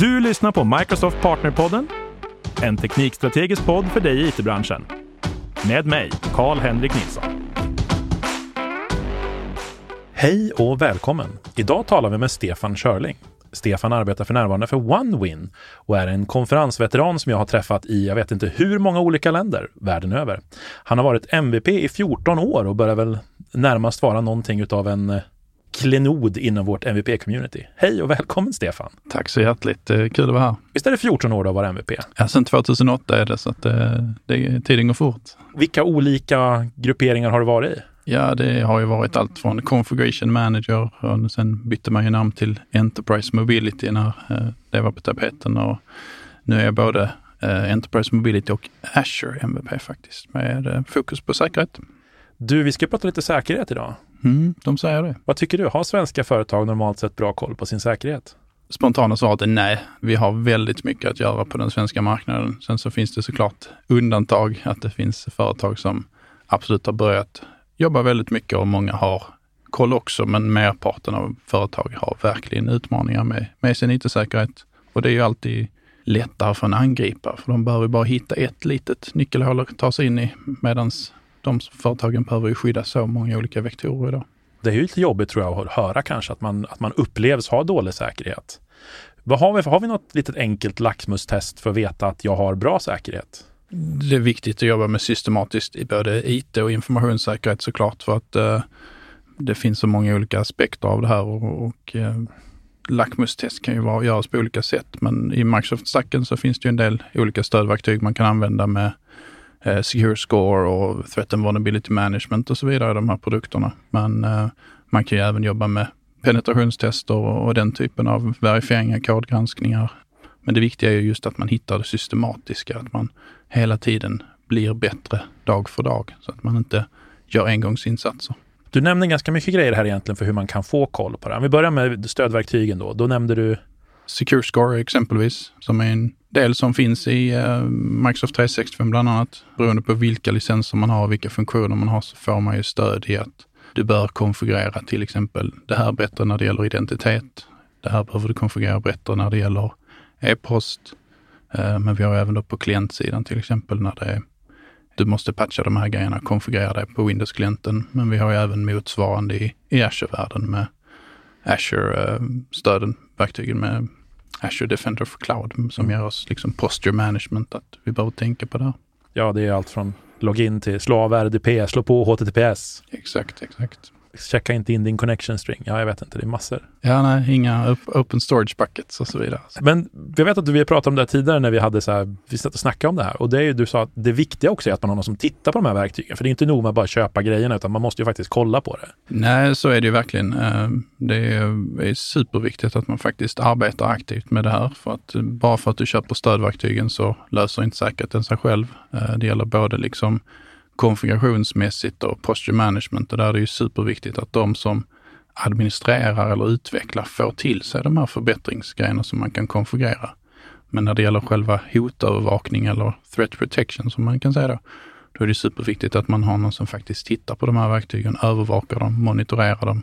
Du lyssnar på Microsoft Partnerpodden, en teknikstrategisk podd för dig i it-branschen. Med mig, Karl-Henrik Nilsson. Hej och välkommen! Idag talar vi med Stefan Körling. Stefan arbetar för närvarande för OneWin och är en konferensveteran som jag har träffat i jag vet inte hur många olika länder världen över. Han har varit MVP i 14 år och börjar väl närmast vara någonting utav en eh, klenod inom vårt MVP-community. Hej och välkommen Stefan! Tack så hjärtligt, kul att vara här. Visst är det 14 år du har varit MVP? Ja, sedan 2008 är det, så att det, eh, det, tiden går fort. Vilka olika grupperingar har du varit i? Ja, det har ju varit allt från Configuration Manager och sen bytte man ju namn till Enterprise Mobility när eh, det var på tapeten och nu är jag både eh, Enterprise Mobility och Azure MVP faktiskt med fokus på säkerhet. Du, vi ska prata lite säkerhet idag. Mm, de säger det. Vad tycker du? Har svenska företag normalt sett bra koll på sin säkerhet? Spontana svaret är nej. Vi har väldigt mycket att göra på den svenska marknaden. Sen så finns det såklart undantag, att det finns företag som absolut har börjat jobba väldigt mycket och många har koll också, men merparten av företag har verkligen utmaningar med, med sin IT-säkerhet. Och det är ju alltid lättare för en angripare, för de behöver bara hitta ett litet nyckelhål att ta sig in i, medan de företagen behöver ju skydda så många olika vektorer idag. Det är ju lite jobbigt tror jag att höra kanske, att man, att man upplevs ha dålig säkerhet. Vad har, vi, har vi något litet enkelt laxmustest för att veta att jag har bra säkerhet? Det är viktigt att jobba med systematiskt i både IT och informationssäkerhet såklart för att eh, det finns så många olika aspekter av det här och, och eh, lackmustest kan ju vara, göras på olika sätt. Men i Microsoft-stacken så finns det ju en del olika stödverktyg man kan använda med eh, Secure Score och Threat and Vulnerability Management och så vidare, de här produkterna. Men eh, man kan ju även jobba med penetrationstester och, och den typen av verifieringar, kodgranskningar. Men det viktiga är just att man hittar det systematiska, att man hela tiden blir bättre dag för dag så att man inte gör engångsinsatser. Du nämner ganska mycket grejer här egentligen för hur man kan få koll på det. Om vi börjar med stödverktygen då. Då nämnde du Secure Score exempelvis, som är en del som finns i eh, Microsoft 365 bland annat. Beroende på vilka licenser man har och vilka funktioner man har så får man ju stöd i att du bör konfigurera till exempel det här bättre när det gäller identitet. Det här behöver du konfigurera bättre när det gäller e-post. Eh, men vi har även då på klientsidan till exempel när det är du måste patcha de här grejerna, konfigurera det på Windows-klienten. Men vi har ju även motsvarande i, i Azure-världen med Azure-stöden, eh, verktygen med Azure Defender for Cloud som mm. ger oss liksom posture management, att vi behöver tänka på det. Ja, det är allt från login till slå av RDP, slå på HTTPS. Exakt, exakt. Checka inte in din connection string. Ja, jag vet inte, det är massor. Ja, nej, inga open storage buckets och så vidare. Men jag vet att vi pratat om det här tidigare när vi hade så här, vi satt och snackade om det här. Och det är ju, du sa att det viktiga också är att man har någon som tittar på de här verktygen. För det är inte nog med att bara köpa grejerna, utan man måste ju faktiskt kolla på det. Nej, så är det ju verkligen. Eh, det är superviktigt att man faktiskt arbetar aktivt med det här. För att bara för att du köper stödverktygen så löser inte säkerheten sig själv. Eh, det gäller både liksom konfigurationsmässigt och posture management. Och där är det ju superviktigt att de som administrerar eller utvecklar får till sig de här förbättringsgrejerna som man kan konfigurera. Men när det gäller själva hotövervakning eller threat protection som man kan säga då, då är det superviktigt att man har någon som faktiskt tittar på de här verktygen, övervakar dem, monitorerar dem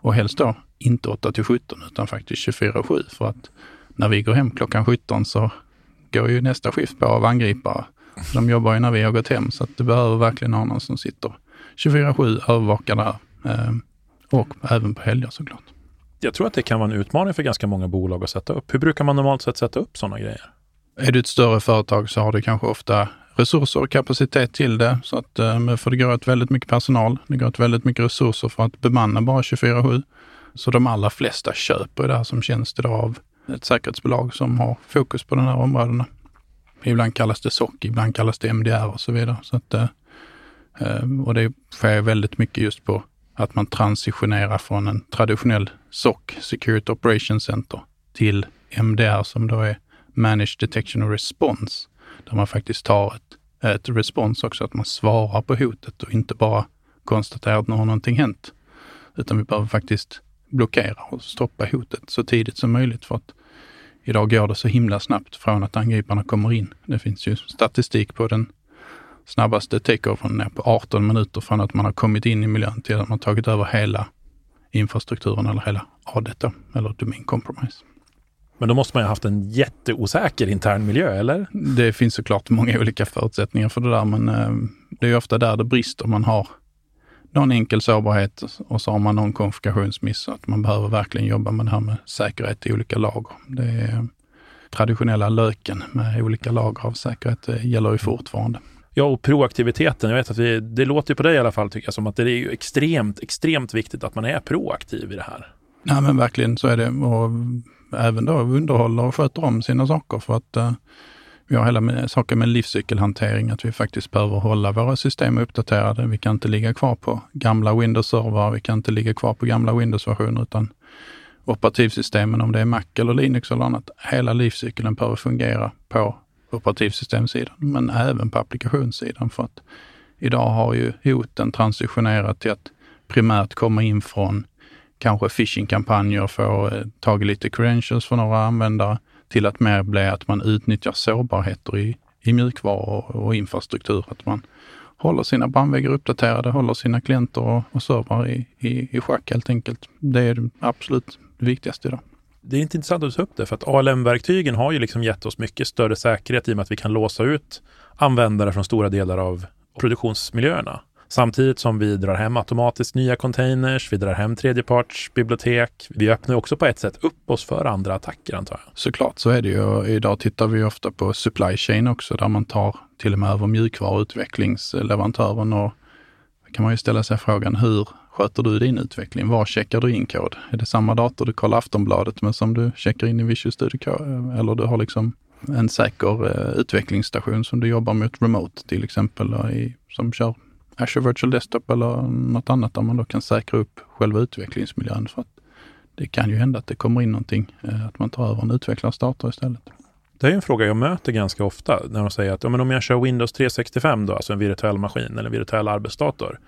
och helst då inte 8 till 17 utan faktiskt 24-7 för att när vi går hem klockan 17 så går ju nästa skift på av angripare de jobbar ju när vi har gått hem, så att det behöver verkligen ha någon som sitter 24-7, övervakar det här. Eh, och även på helger såklart. Jag tror att det kan vara en utmaning för ganska många bolag att sätta upp. Hur brukar man normalt sett sätta upp sådana grejer? Är du ett större företag så har du kanske ofta resurser och kapacitet till det. Så att, eh, för det går åt väldigt mycket personal. Det går åt väldigt mycket resurser för att bemanna bara 24-7. Så de allra flesta köper det här som tjänst idag av ett säkerhetsbolag som har fokus på de här områdena. Ibland kallas det SOC, ibland kallas det MDR och så vidare. Så att, eh, eh, och det sker väldigt mycket just på att man transitionerar från en traditionell SOC, Security Operations Center, till MDR som då är Managed Detection and Response. Där man faktiskt tar ett, ett respons också, att man svarar på hotet och inte bara konstaterar att nu har någonting hänt. Utan vi behöver faktiskt blockera och stoppa hotet så tidigt som möjligt för att Idag går det så himla snabbt från att angriparna kommer in. Det finns ju statistik på den snabbaste takeovern ner på 18 minuter från att man har kommit in i miljön till att man tagit över hela infrastrukturen eller hela ADET eller domain compromise. Men då måste man ju ha haft en jätteosäker intern miljö, eller? Det finns såklart många olika förutsättningar för det där, men eh, det är ofta där det brister. Man har någon enkel sårbarhet och så har man någon konfigurationsmiss. Att man behöver verkligen jobba med det här med säkerhet i olika lager. Det är traditionella löken med olika lager av säkerhet det gäller ju fortfarande. Ja, och proaktiviteten. Jag vet att vi, det låter på dig i alla fall tycker jag som att det är ju extremt, extremt viktigt att man är proaktiv i det här. Nej men verkligen så är det. Och även då underhåller och sköter om sina saker för att uh, vi har hela med, saker med livscykelhantering, att vi faktiskt behöver hålla våra system uppdaterade. Vi kan inte ligga kvar på gamla Windows-servrar, vi kan inte ligga kvar på gamla Windows-versioner, utan operativsystemen, om det är Mac eller Linux eller annat, hela livscykeln behöver fungera på operativsystemsidan, men även på applikationssidan. För att idag har ju hoten transitionerat till att primärt komma in från kanske phishing-kampanjer, få eh, tag i lite credentials för några användare, till att mer bli att man utnyttjar sårbarheter i, i mjukvaror och infrastruktur. Att man håller sina brandväggar uppdaterade, håller sina klienter och, och servrar i, i, i schack helt enkelt. Det är det absolut det viktigaste idag. Det är inte intressant att ta upp det, för att ALM-verktygen har ju liksom gett oss mycket större säkerhet i och med att vi kan låsa ut användare från stora delar av produktionsmiljöerna. Samtidigt som vi drar hem automatiskt nya containers, vi drar hem tredjepartsbibliotek. Vi öppnar också på ett sätt upp oss för andra attacker antar jag. Såklart så är det ju. Idag tittar vi ofta på supply chain också, där man tar till och med över mjukvaruutvecklingsleverantören och kan man ju ställa sig frågan hur sköter du din utveckling? Var checkar du in kod? Är det samma dator du kollar Aftonbladet med som du checkar in i Visual Studio Code? Eller du har liksom en säker eh, utvecklingsstation som du jobbar mot remote till exempel, i, som kör Azure Virtual Desktop eller något annat där man då kan säkra upp själva utvecklingsmiljön. För att det kan ju hända att det kommer in någonting, eh, att man tar över en utvecklares dator istället. Det är en fråga jag möter ganska ofta när de säger att ja, men om jag kör Windows 365, då, alltså en virtuell maskin eller en virtuell arbetsdator,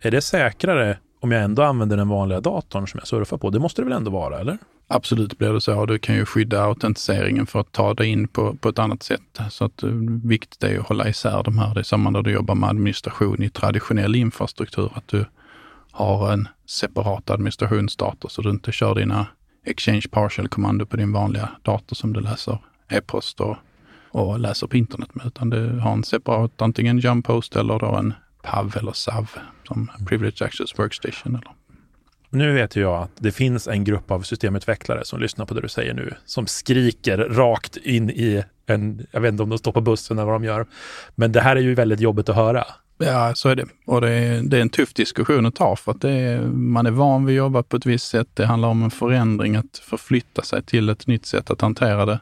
är det säkrare om jag ändå använder den vanliga datorn som jag surfar på? Det måste det väl ändå vara, eller? Absolut blir det så. Du kan ju skydda autentiseringen för att ta dig in på, på ett annat sätt. Så att, eh, viktigt är att hålla isär de här. Det är samma när du jobbar med administration i traditionell infrastruktur, att du har en separat administrationsdator så du inte kör dina Exchange Partial-kommando på din vanliga dator som du läser e-post och, och läser på internet med, utan du har en separat antingen jump host eller då en PAV eller SAV som Privileged Access Workstation. Eller. Nu vet jag att det finns en grupp av systemutvecklare som lyssnar på det du säger nu, som skriker rakt in i en, jag vet inte om de står på bussen eller vad de gör, men det här är ju väldigt jobbigt att höra. Ja, så är det. Och det är, det är en tuff diskussion att ta för att är, man är van vid att jobba på ett visst sätt. Det handlar om en förändring, att förflytta sig till ett nytt sätt att hantera det.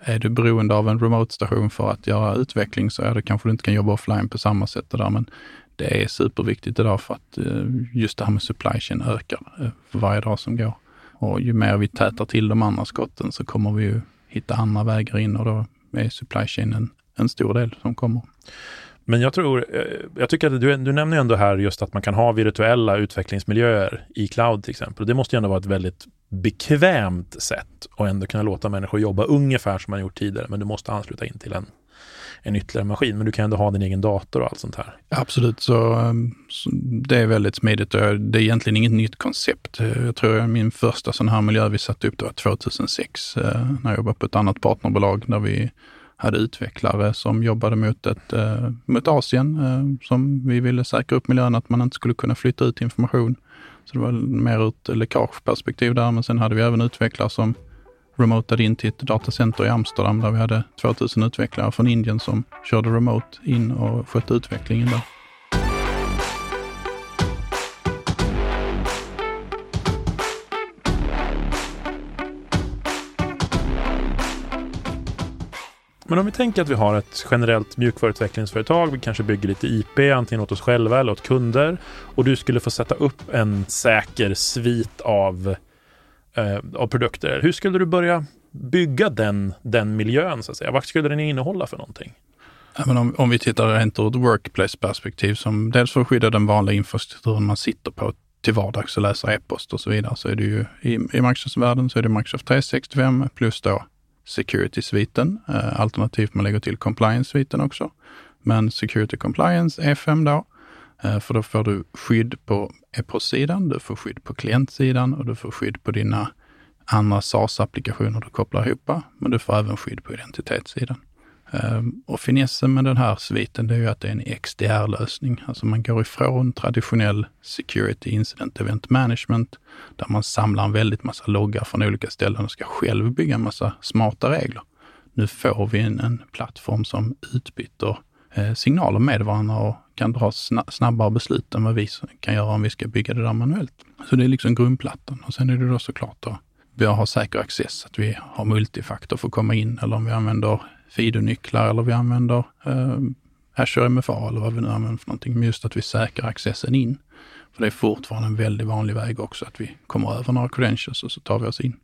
Är du beroende av en remote-station för att göra utveckling så är det kanske du inte kan jobba offline på samma sätt där. Men det är superviktigt idag för att eh, just det här med supply chain ökar eh, för varje dag som går. Och ju mer vi tätar till de andra skotten så kommer vi ju hitta andra vägar in och då är supply chain en, en stor del som kommer. Men jag tror, eh, jag tycker att du, du nämner ju ändå här just att man kan ha virtuella utvecklingsmiljöer i cloud till exempel. det måste ju ändå vara ett väldigt bekvämt sätt att ändå kunna låta människor jobba ungefär som man gjort tidigare, men du måste ansluta in till en, en ytterligare maskin. Men du kan ändå ha din egen dator och allt sånt här. Absolut, så, ehm, så det är väldigt smidigt. Det är egentligen inget nytt koncept. Jag tror min första sån här miljö vi satte upp det var 2006 eh, när jag jobbade på ett annat partnerbolag där vi hade utvecklare som jobbade mot, ett, eh, mot Asien eh, som vi ville säkra upp miljön, att man inte skulle kunna flytta ut information. Så det var mer ur ett läckageperspektiv där, men sen hade vi även utvecklare som remotade in till ett datacenter i Amsterdam där vi hade 2000 utvecklare från Indien som körde remote in och skötte utvecklingen där. Men om vi tänker att vi har ett generellt mjukvaruutvecklingsföretag, vi kanske bygger lite IP, antingen åt oss själva eller åt kunder, och du skulle få sätta upp en säker svit av, eh, av produkter. Hur skulle du börja bygga den, den miljön, så att säga? Vad skulle den innehålla för någonting? Ja, men om, om vi tittar rent ur ett workplace-perspektiv, som dels för att skydda den vanliga infrastrukturen man sitter på till vardags och läser e-post och så vidare, så är det ju i, i Microsoft-världen så är det Microsoft 365 plus då security-sviten. Eh, alternativt man lägger till compliance-sviten också. Men security compliance E5 då. Eh, för då får du skydd på e-postsidan, du får skydd på klientsidan och du får skydd på dina andra SaaS-applikationer du kopplar ihop, men du får även skydd på identitetssidan. Ehm, och finessen med den här sviten, det är ju att det är en XDR-lösning. Alltså man går ifrån traditionell Security Incident Event Management, där man samlar en väldigt massa loggar från olika ställen och ska själv bygga en massa smarta regler. Nu får vi en, en plattform som utbyter eh, Eh, signaler med varandra och kan dra snabbare beslut än vad vi kan göra om vi ska bygga det där manuellt. Så det är liksom grundplattan. Och sen är det då såklart att vi har säker access, att vi har multifaktor för att komma in eller om vi använder FIDO-nycklar eller vi använder eh, Azure MFA eller vad vi nu använder för någonting. Men just att vi säkrar accessen in. För det är fortfarande en väldigt vanlig väg också att vi kommer över några credentials och så tar vi oss in.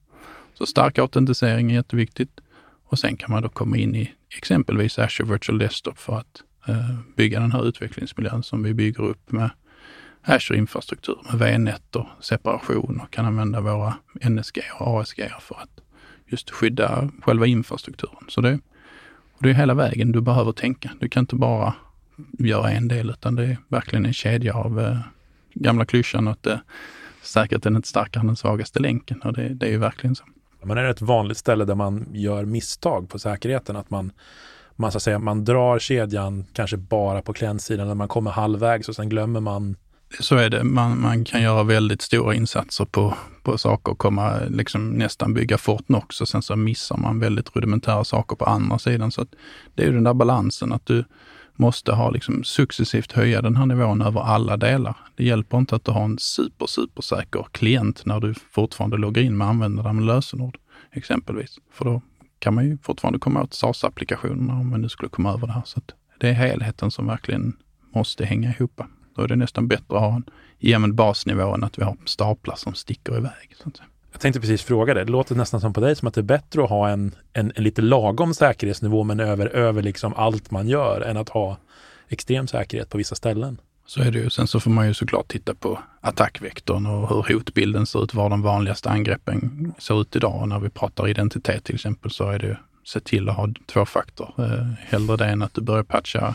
Så stark autentisering är jätteviktigt. Och sen kan man då komma in i exempelvis Azure Virtual Desktop för att eh, bygga den här utvecklingsmiljön som vi bygger upp med Azure-infrastruktur med VNet och separation och kan använda våra NSG och ASG för att just skydda själva infrastrukturen. Så det, och det är hela vägen du behöver tänka. Du kan inte bara göra en del utan det är verkligen en kedja av eh, gamla klyschan att eh, säkerheten är inte starkare än den svagaste länken och det, det är ju verkligen så. Men är det ett vanligt ställe där man gör misstag på säkerheten? Att man, man, så att säga, man drar kedjan kanske bara på klientsidan när man kommer halvvägs och sen glömmer man så är det. Man, man kan göra väldigt stora insatser på, på saker och komma, liksom nästan bygga Fort Knox och sen så missar man väldigt rudimentära saker på andra sidan. Så det är ju den där balansen att du måste ha liksom successivt höja den här nivån över alla delar. Det hjälper inte att du har en super, supersäker klient när du fortfarande loggar in med användare med lösenord exempelvis. För då kan man ju fortfarande komma åt SAS-applikationerna om man nu skulle komma över det här. Så det är helheten som verkligen måste hänga ihop. Då är det nästan bättre att ha en jämn basnivå än att vi har staplar som sticker iväg. Så att säga. Jag tänkte precis fråga det. Det låter nästan som på dig som att det är bättre att ha en, en, en lite lagom säkerhetsnivå men över, över liksom allt man gör än att ha extrem säkerhet på vissa ställen. Så är det ju. Sen så får man ju såklart titta på attackvektorn och hur hotbilden ser ut, var de vanligaste angreppen ser ut idag. Och när vi pratar identitet till exempel så är det ju se till att ha två faktor. Eh, hellre det än att du börjar patcha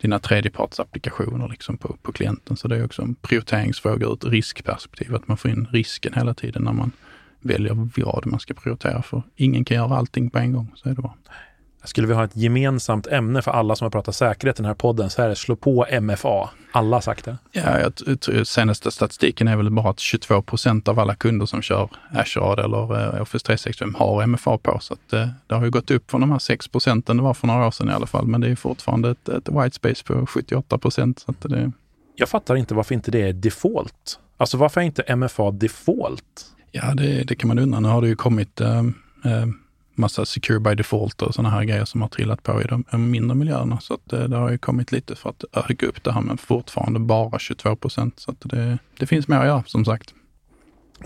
dina tredjepartsapplikationer liksom på, på klienten. Så det är också en prioriteringsfråga ur ett riskperspektiv, att man får in risken hela tiden när man väljer vad man ska prioritera. För ingen kan göra allting på en gång, så är det bara. Skulle vi ha ett gemensamt ämne för alla som har pratat säkerhet i den här podden så är det slå på MFA. Alla har sagt det. Ja, jag senaste statistiken är väl bara att 22 procent av alla kunder som kör Azure eller eh, Office 365 har MFA på. Så att, det, eh, det har ju gått upp från de här 6 procenten det var för några år sedan i alla fall. Men det är fortfarande ett, ett white space på 78 procent. det... Jag fattar inte varför inte det är default. Alltså varför är inte MFA default? Ja, det, det kan man undra. Nu har det ju kommit eh, eh, massa secure by default och sådana här grejer som har trillat på i de mindre miljöerna. Så att det, det har ju kommit lite för att öka upp det här, men fortfarande bara 22 procent. Så att det, det finns mer att göra som sagt.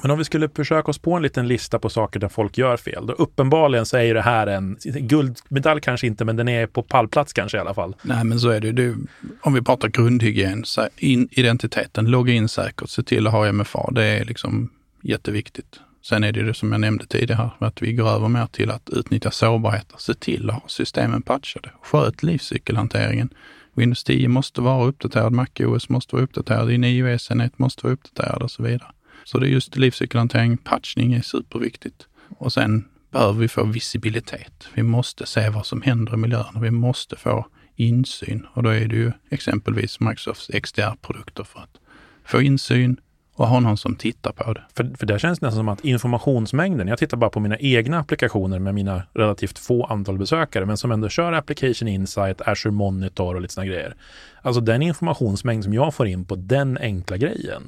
Men om vi skulle försöka oss på en liten lista på saker där folk gör fel. Då uppenbarligen så är ju det här en guldmedalj kanske inte, men den är på pallplats kanske i alla fall. Nej, men så är det ju. Om vi pratar grundhygien, in, identiteten, logga in säkert, se till att ha MFA. Det är liksom jätteviktigt. Sen är det det som jag nämnde tidigare, att vi går över mer till att utnyttja sårbarheter. Se till att ha systemen patchade. Sköt livscykelhanteringen. Windows 10 måste vara uppdaterad, MacOS måste vara uppdaterad, din iOS-enhet måste vara uppdaterad och så vidare. Så det är just livscykelhantering, patchning är superviktigt. Och sen behöver vi få visibilitet. Vi måste se vad som händer i miljön och vi måste få insyn. Och då är det ju exempelvis Microsofts XDR-produkter för att få insyn, och ha någon som tittar på det. För, för det känns nästan som att informationsmängden, jag tittar bara på mina egna applikationer med mina relativt få antal besökare, men som ändå kör Application Insight, Azure Monitor och lite sådana grejer. Alltså den informationsmängd som jag får in på den enkla grejen,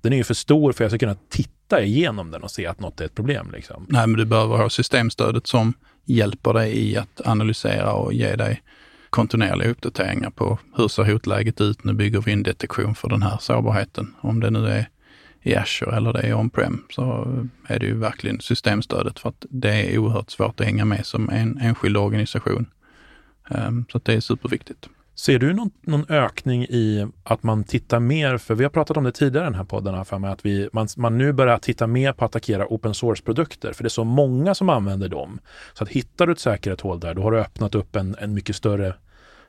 den är ju för stor för att jag ska kunna titta igenom den och se att något är ett problem. Liksom. Nej, men du behöver ha systemstödet som hjälper dig i att analysera och ge dig kontinuerliga uppdateringar på hur ser hotläget ut? Nu bygger vi in detektion för den här sårbarheten. Om det nu är i Azure eller det är on-prem så är det ju verkligen systemstödet för att det är oerhört svårt att hänga med som en enskild organisation. Ehm, så så det är superviktigt. Ser du någon, någon, ökning i att man tittar mer, för vi har pratat om det tidigare i den här podden, för mig, att vi, man, man nu börjar titta mer på att attackera open source-produkter, för det är så många som använder dem. Så att hittar du ett säkerhetshål där, då har du öppnat upp en, en mycket större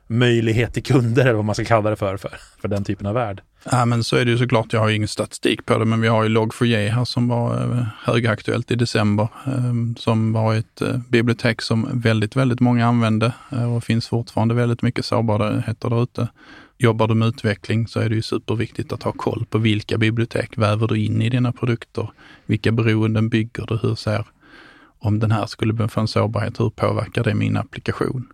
möjlighet till kunder eller vad man ska kalla det för, för, för den typen av värld. Ja, men så är det ju såklart. Jag har ju ingen statistik på det, men vi har ju Log4j här som var eh, högaktuellt i december, ehm, som var ett eh, bibliotek som väldigt, väldigt många använde eh, och finns fortfarande väldigt mycket sårbarheter där ute. Jobbar du med utveckling så är det ju superviktigt att ha koll på vilka bibliotek väver du in i dina produkter? Vilka beroenden bygger du? Hur ser, om den här skulle få en sårbarhet, hur påverkar det min applikation?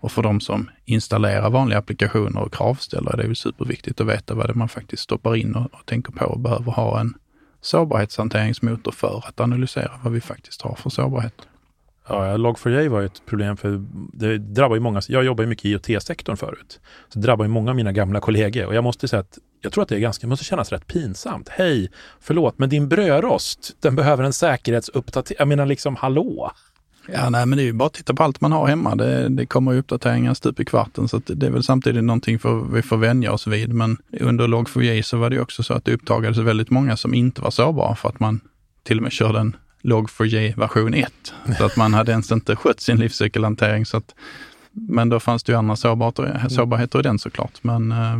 Och för de som installerar vanliga applikationer och kravställer är det ju superviktigt att veta vad det är man faktiskt stoppar in och, och tänker på och behöver ha en sårbarhetshanteringsmotor för att analysera vad vi faktiskt har för sårbarhet. Ja, Log4j var ju ett problem för det drabbar ju många. Jag jobbar ju mycket i IoT-sektorn förut. Så det drabbar ju många av mina gamla kollegor och jag måste säga att jag tror att det är ganska, måste kännas rätt pinsamt. Hej, förlåt, men din brödrost, den behöver en säkerhetsuppdatering. Jag menar liksom, hallå? Ja, nej, men det är ju bara att titta på allt man har hemma. Det, det kommer uppdateringar stup i kvarten, så det är väl samtidigt någonting för, vi får vänja oss vid. Men under Log4j så var det också så att det uppdagades väldigt många som inte var sårbara för att man till och med körde en Log4j version 1. Så att man hade ens inte skött sin livscykelhantering. Så att, men då fanns det ju andra sårbarheter, sårbarheter i den såklart. Men, eh,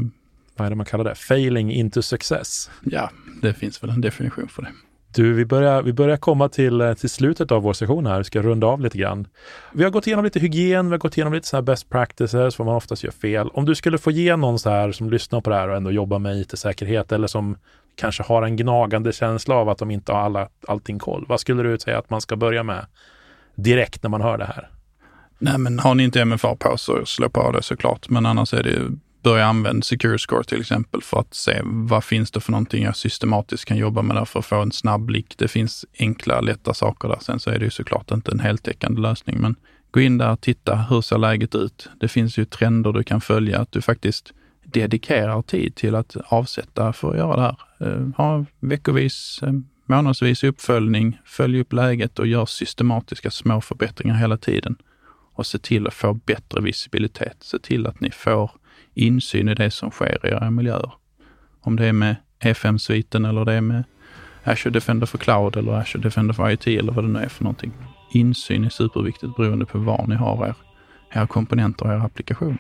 Vad är det man kallar det? Failing into success? Ja, det finns väl en definition för det. Du, vi börjar, vi börjar komma till, eh, till slutet av vår session här. Vi ska runda av lite grann. Vi har gått igenom lite hygien, vi har gått igenom lite så här best practices, vad man oftast gör fel. Om du skulle få ge någon så här som lyssnar på det här och ändå jobbar med IT-säkerhet eller som kanske har en gnagande känsla av att de inte har alla, allting koll. Vad skulle du säga att man ska börja med direkt när man hör det här? Nej, men har ni inte MFA på så slå på det såklart. Men annars är det börja använda Secure Score till exempel för att se vad finns det för någonting jag systematiskt kan jobba med där för att få en snabb blick. Det finns enkla, lätta saker där. Sen så är det ju såklart inte en heltäckande lösning, men gå in där och titta. Hur ser läget ut? Det finns ju trender du kan följa, att du faktiskt dedikerar tid till att avsätta för att göra det här. Eh, ha veckovis, eh, månadsvis uppföljning, följ upp läget och gör systematiska små förbättringar hela tiden. Och se till att få bättre visibilitet. Se till att ni får insyn i det som sker i era miljöer. Om det är med FM-sviten eller det är med Azure Defender for Cloud eller Azure Defender for IT eller vad det nu är för någonting. Insyn är superviktigt beroende på var ni har er, era komponenter och era applikationer.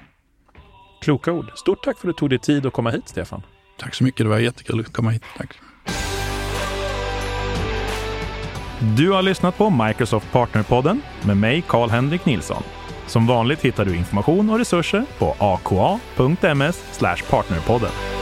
Kloka ord. Stort tack för att du tog dig tid att komma hit, Stefan. Tack så mycket. Det var jättekul att komma hit. Tack. Du har lyssnat på Microsoft Partnerpodden med mig, Karl-Henrik Nilsson. Som vanligt hittar du information och resurser på aka.ms partnerpodden.